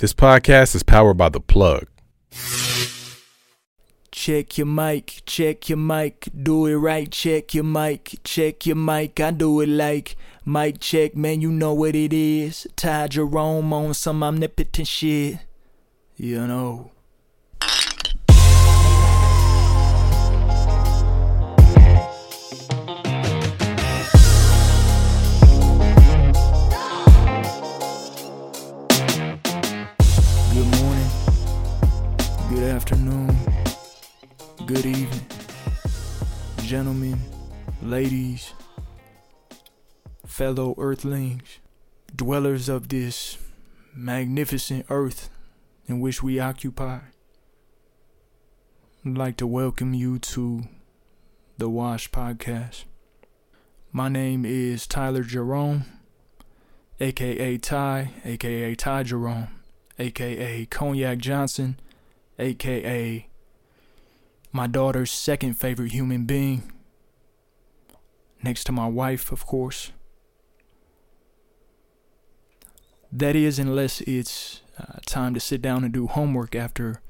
This podcast is powered by The Plug. Check your mic, check your mic, do it right, check your mic, check your mic, I do it like mic check, man, you know what it is. Ty Jerome on some omnipotent shit, you know. Good evening, gentlemen, ladies, fellow earthlings, dwellers of this magnificent earth in which we occupy. I'd like to welcome you to the Wash Podcast. My name is Tyler Jerome, aka Ty, aka Ty Jerome, aka Cognac Johnson, aka my daughter's second favorite human being, next to my wife, of course. That is, unless it's uh, time to sit down and do homework after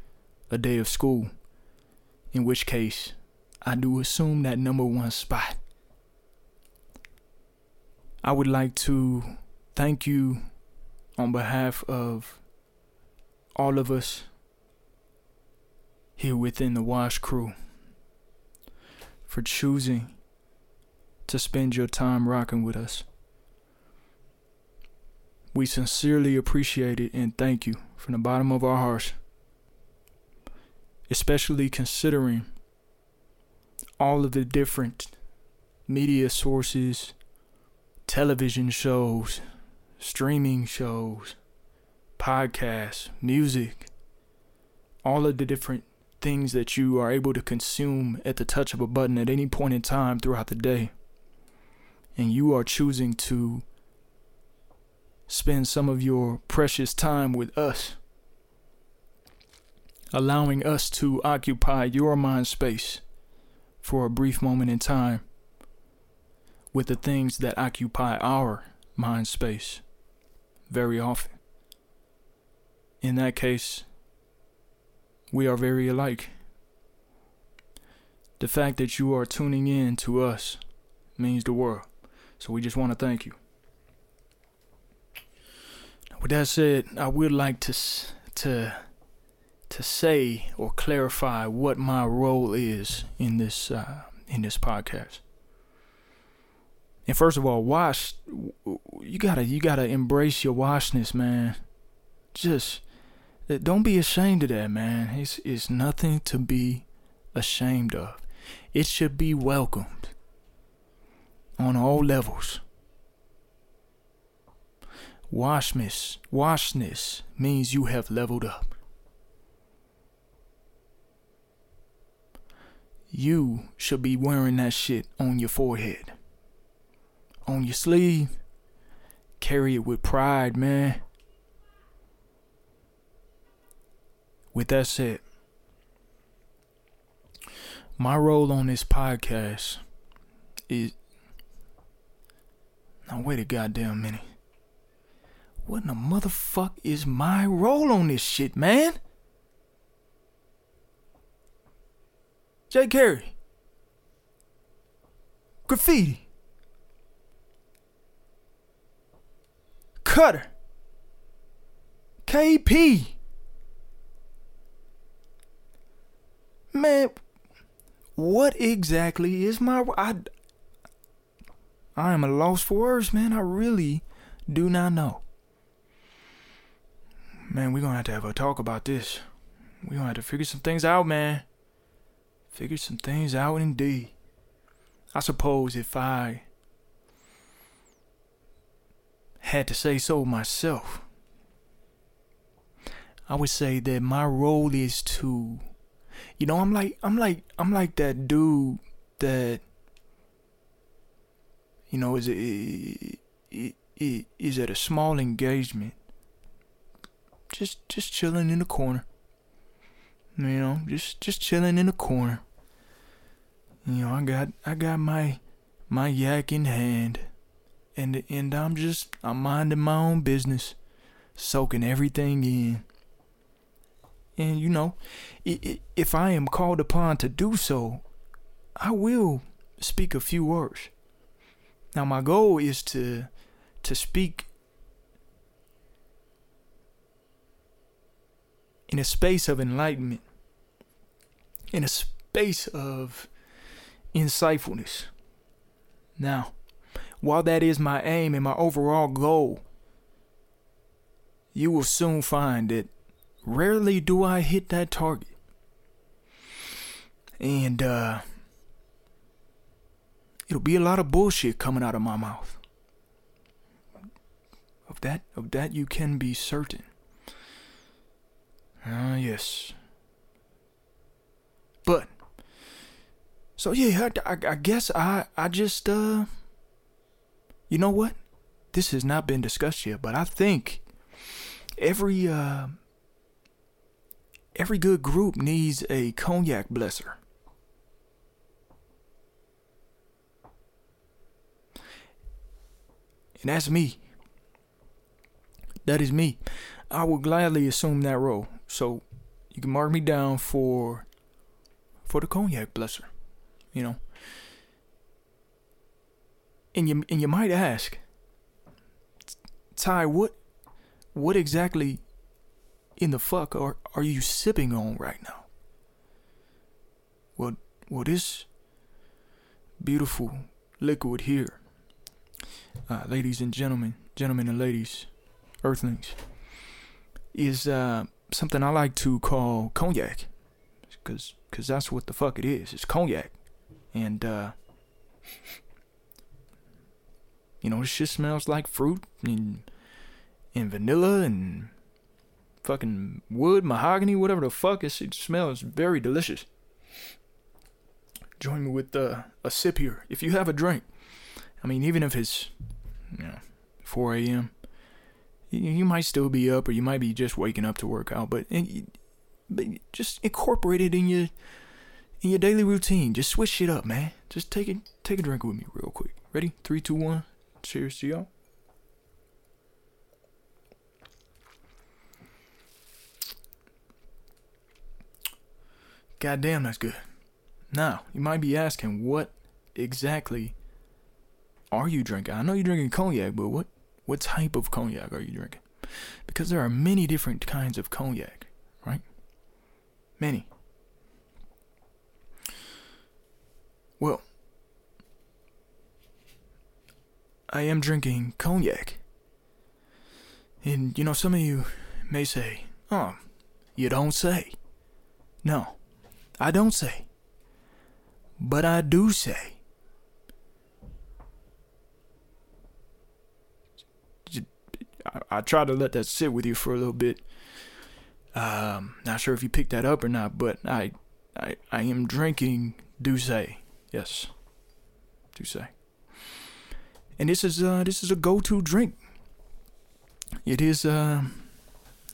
a day of school, in which case I do assume that number one spot. I would like to thank you on behalf of all of us here within the Wash crew for choosing to spend your time rocking with us. We sincerely appreciate it and thank you from the bottom of our hearts, especially considering all of the different media sources, television shows, streaming shows, podcasts, music, all of the different things that you are able to consume at the touch of a button at any point in time throughout the day. And you are choosing to spend some of your precious time with us, allowing us to occupy your mind space for a brief moment in time with the things that occupy our mind space very often. In that case, we are very alike. The fact that you are tuning in to us means the world. So we just want to thank you. With that said, I would like to to to say or clarify what my role is in this uh, in this podcast. And first of all, wash. You gotta you gotta embrace your washness, man. Just don't be ashamed of that, man. It's it's nothing to be ashamed of. It should be welcomed on all levels. Washness, washness means you have leveled up. You should be wearing that shit on your forehead, on your sleeve. Carry it with pride, man. With that said, my role on this podcast is. Now, wait a goddamn minute. What in the motherfuck is my role on this shit, man? Jay Carey. Graffiti. Cutter. KP. Man, what exactly is my I I am a loss for words, man. I really do not know. Man, we're gonna have to have a talk about this. We're gonna have to figure some things out, man. Figure some things out indeed. I suppose if I had to say so myself, I would say that my role is to you know, I'm like I'm like I'm like that dude that you know is it, is at a small engagement. Just just chilling in the corner. You know just just chilling in the corner. You know i got i got my my yak in hand. And and i'm just i'm minding my own business soaking everything in. And you know, if I am called upon to do so, I will speak a few words. Now my goal is to to speak in a space of enlightenment, in a space of insightfulness. Now, while that is my aim and my overall goal, you will soon find that rarely do I hit that target. And uh it'll be a lot of bullshit coming out of my mouth. Of that of that you can be certain. Ah, uh, yes. But so yeah, I, I, I guess I I just uh you know what? This has not been discussed yet, but I think every uh every good group needs a cognac blesser. And that's me. That is me. I will gladly assume that role. So you can mark me down for for the cognac blesser. You know. And you and you might ask, Ty, what what exactly in the fuck are are you sipping on right now? Well well this beautiful liquid here. Uh, ladies and gentlemen, gentlemen and ladies, earthlings, is uh, something I like to call cognac, cause, cause that's what the fuck it is. It's cognac, and uh, you know, this shit smells like fruit and and vanilla and fucking wood, mahogany, whatever the fuck. It, it smells very delicious. Join me with uh, a sip here. If you have a drink, I mean, even if it's you know 4 a.m you might still be up or you might be just waking up to work out, but, but just incorporate it in your in your daily routine. Just switch it up, man. Just take it take a drink with me real quick. Ready? Three, two, one. Cheers to y'all. God damn, that's good. Now, you might be asking, what exactly are you drinking? I know you're drinking cognac, but what what type of cognac are you drinking? Because there are many different kinds of cognac, right? Many. Well, I am drinking cognac. And you know, some of you may say, oh, you don't say. No, I don't say. But I do say. I, tried to let that sit with you for a little bit. Um, not sure if you picked that up or not, but I, I, I am drinking D'ussé. Yes, D'ussé. And this is uh, this is a go-to drink. It is uh,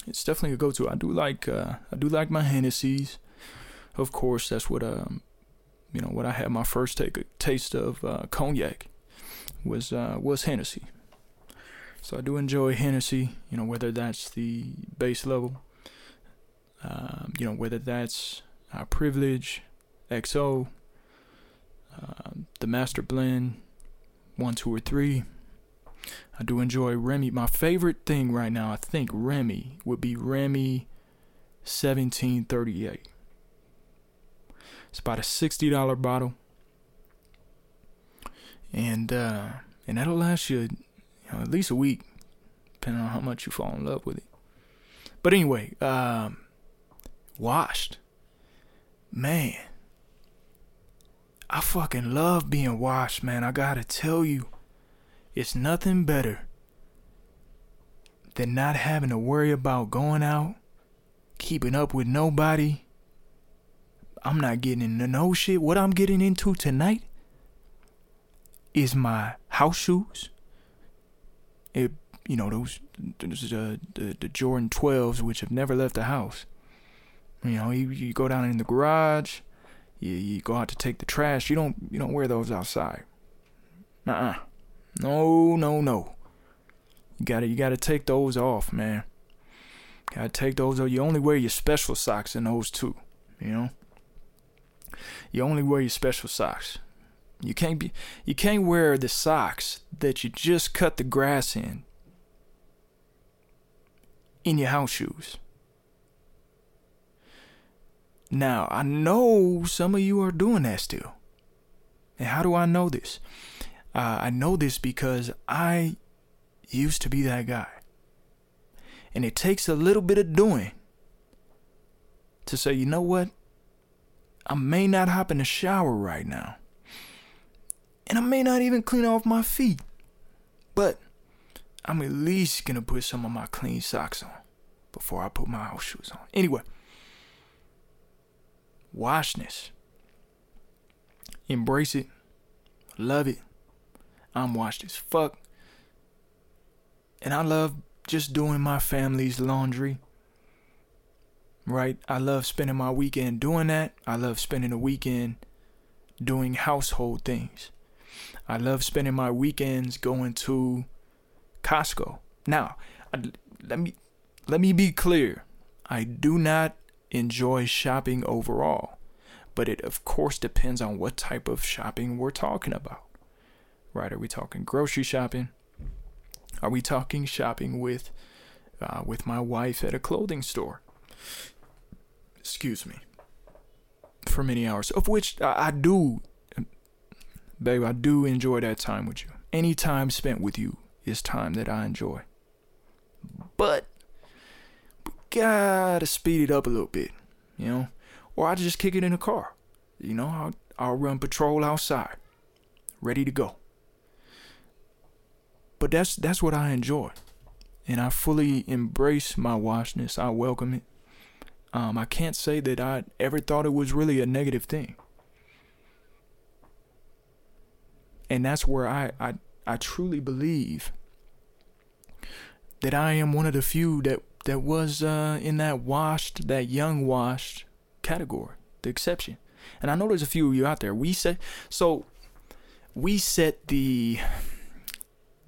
it's definitely a go-to. I do like uh, I do like my Hennessy's. Of course, that's what um, you know, what I had my first take taste of uh, cognac was uh, was Hennessy. So I do enjoy Hennessy, you know, whether that's the base level, um, you know, whether that's our privilege, XO, uh, the master blend, one, two, or three. I do enjoy Remy. My favorite thing right now, I think Remy would be Remy 1738. It's about a sixty dollar bottle, and uh, and that'll last you know, at least a week, depending on how much you fall in love with it. But anyway, um, washed. Man, I fucking love being washed, man. I gotta tell you, it's nothing better than not having to worry about going out, keeping up with nobody. I'm not getting into no shit. What I'm getting into tonight is my house shoes, it you know those those uh, the the Jordan 12s which have never left the house. You know, you, you go down in the garage, you you go out to take the trash. You don't you don't wear those outside. Uh-uh. No, no, no. You gotta you gotta take those off, man. Gotta take those. off. you only wear your special socks in those too. You know. You only wear your special socks. You can't be. You can't wear the socks that you just cut the grass in. In your house shoes. Now I know some of you are doing that still. And how do I know this? Uh, I know this because I used to be that guy. And it takes a little bit of doing to say, you know what? I may not hop in the shower right now. And I may not even clean off my feet. But I'm at least to put some of my clean socks on before I put my house shoes on. Anyway, washness. Embrace it. Love it. I'm washed as fuck. And I love just doing my family's laundry. Right? I love spending my weekend doing that. I love spending the weekend doing household things. I love spending my weekends going to Costco. Now, I, let me let me be clear. I do not enjoy shopping overall, but it of course depends on what type of shopping we're talking about. Right? Are we talking grocery shopping? Are we talking shopping with uh, with my wife at a clothing store? Excuse me. For many hours, of which I, do, babe, I do enjoy that time with you. Any time spent with you is time that I enjoy. But we gotta speed it up a little bit, you know, or I just kick it in the car. You know, I'll, I'll run patrol outside, ready to go. But that's that's what I enjoy, and I fully embrace my washness. I welcome it. Um, I can't say that I ever thought it was really a negative thing, and that's where I I, I truly believe that I am one of the few that that was uh, in that washed, that young washed category, the exception. And I know there's a few of you out there. We set so we set the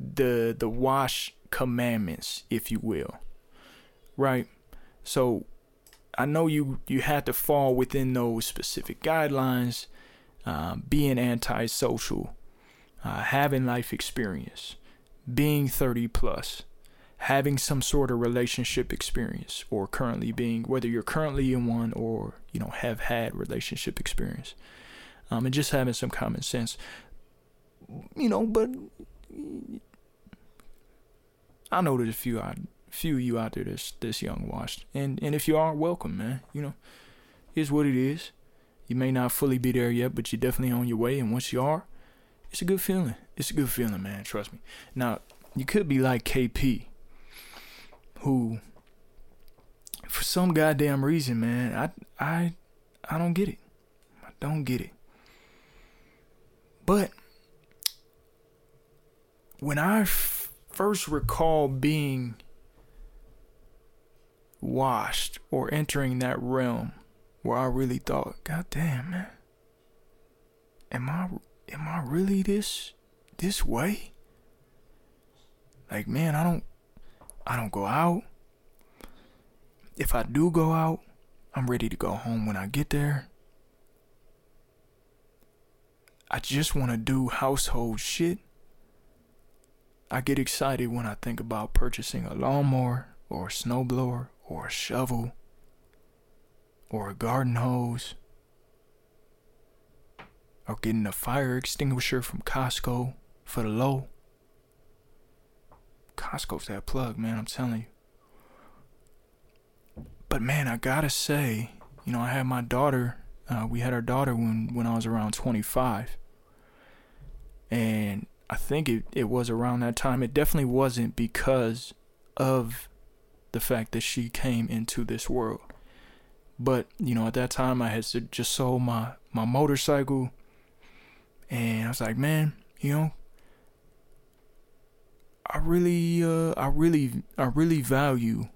the the wash commandments, if you will. Right? So I know you you had to fall within those specific guidelines, uh, being antisocial, uh, having life experience, being 30 plus, having some sort of relationship experience, or currently being whether you're currently in one or you know have had relationship experience, um, and just having some common sense. You know, but I know there's a few out, few of you out there that's this young washed, and and if you are, welcome, man. You know, here's what it is. You may not fully be there yet, but you're definitely on your way. And once you are, it's a good feeling. It's a good feeling, man. Trust me. Now, you could be like KP, who, for some goddamn reason, man, I I I don't get it. I don't get it. But when I first recall being washed or entering that realm where I really thought, God damn, man, am I am I really this this way? Like, man, I don't I don't go out. If I do go out, I'm ready to go home when I get there. I just want to do household shit. I get excited when I think about purchasing a lawnmower or a snowblower or a shovel or a garden hose or getting a fire extinguisher from Costco for the low. Costco's that plug, man, I'm telling you. But man, I gotta say, you know, I had my daughter, uh, we had our daughter when, when I was around 25. And I think it, it was around that time. It definitely wasn't because of the fact that she came into this world. But, you know, at that time I had just sold my, my motorcycle and I was like, man, you know, I really uh I really I really value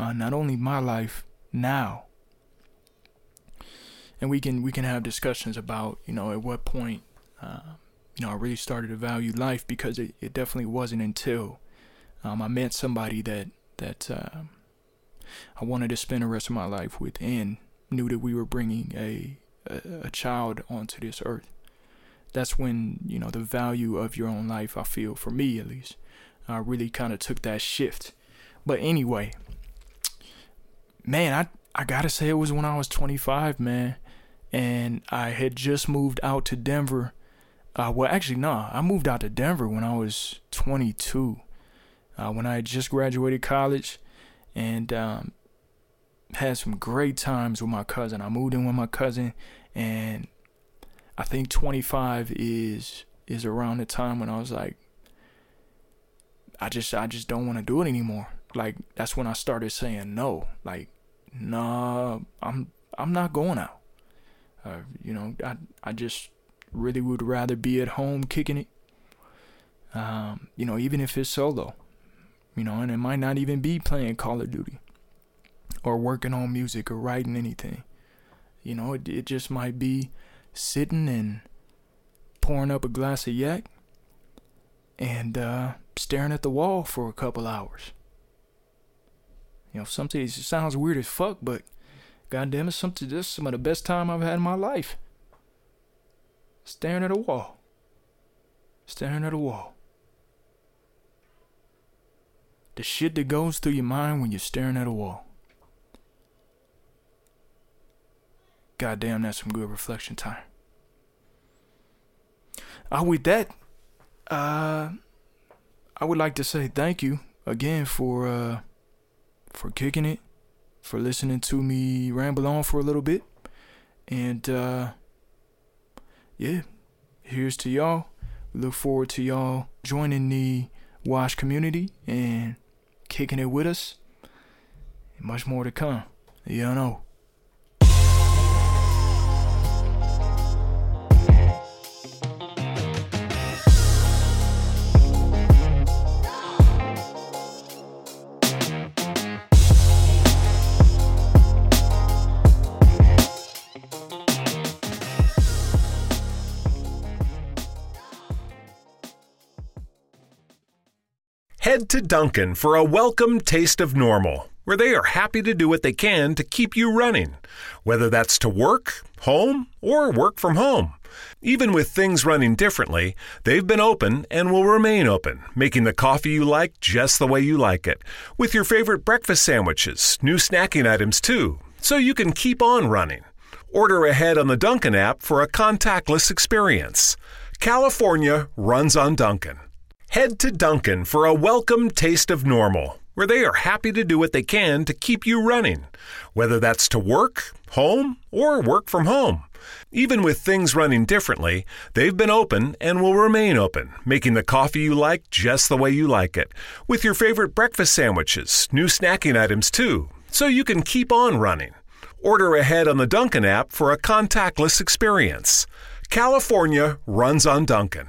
uh, not only my life now and we can we can have discussions about, you know, at what point uh, you know, I really started to value life because it, it definitely wasn't until um, I met somebody that that uh, I wanted to spend the rest of my life with, and knew that we were bringing a, a, a child onto this earth. That's when you know the value of your own life. I feel, for me at least, I really kind of took that shift. But anyway, man, I I gotta say it was when I was 25, man, and I had just moved out to Denver. Uh, well, actually, no, nah, I moved out to Denver when I was 22, uh, when I just graduated college, and um, had some great times with my cousin. I moved in with my cousin, and I think 25 is is around the time when I was like, I just I just don't want to do it anymore. Like that's when I started saying no. Like, nah, I'm I'm not going out. Uh, you know, I I just really would rather be at home kicking it. Um, you know, even if it's solo. You know, and it might not even be playing Call of Duty or working on music or writing anything. You know, it, it just might be sitting and pouring up a glass of yak and uh, staring at the wall for a couple hours. You know, something it sounds weird as fuck, but goddamn it, something this is some of the best time I've had in my life. Staring at a wall. Staring at a wall. The shit that goes through your mind when you're staring at a wall. Goddamn, that's some good reflection time. Uh, with that, uh, I would like to say thank you again for uh, for kicking it, for listening to me ramble on for a little bit, and uh, yeah, here's to y'all. Look forward to y'all joining the Wash community and kicking it with us. Much more to come. You know. Head to Dunkin' for a welcome taste of normal, where they are happy to do what they can to keep you running, whether that's to work, home, or work from home. Even with things running differently, they've been open and will remain open, making the coffee you like just the way you like it, with your favorite breakfast sandwiches, new snacking items too, so you can keep on running. Order ahead on the Dunkin' app for a contactless experience. California runs on Dunkin'. Head to Dunkin' for a welcome taste of normal, where they are happy to do what they can to keep you running, whether that's to work, home, or work from home. Even with things running differently, they've been open and will remain open, making the coffee you like just the way you like it, with your favorite breakfast sandwiches, new snacking items too, so you can keep on running. Order ahead on the Dunkin' app for a contactless experience. California runs on Dunkin'.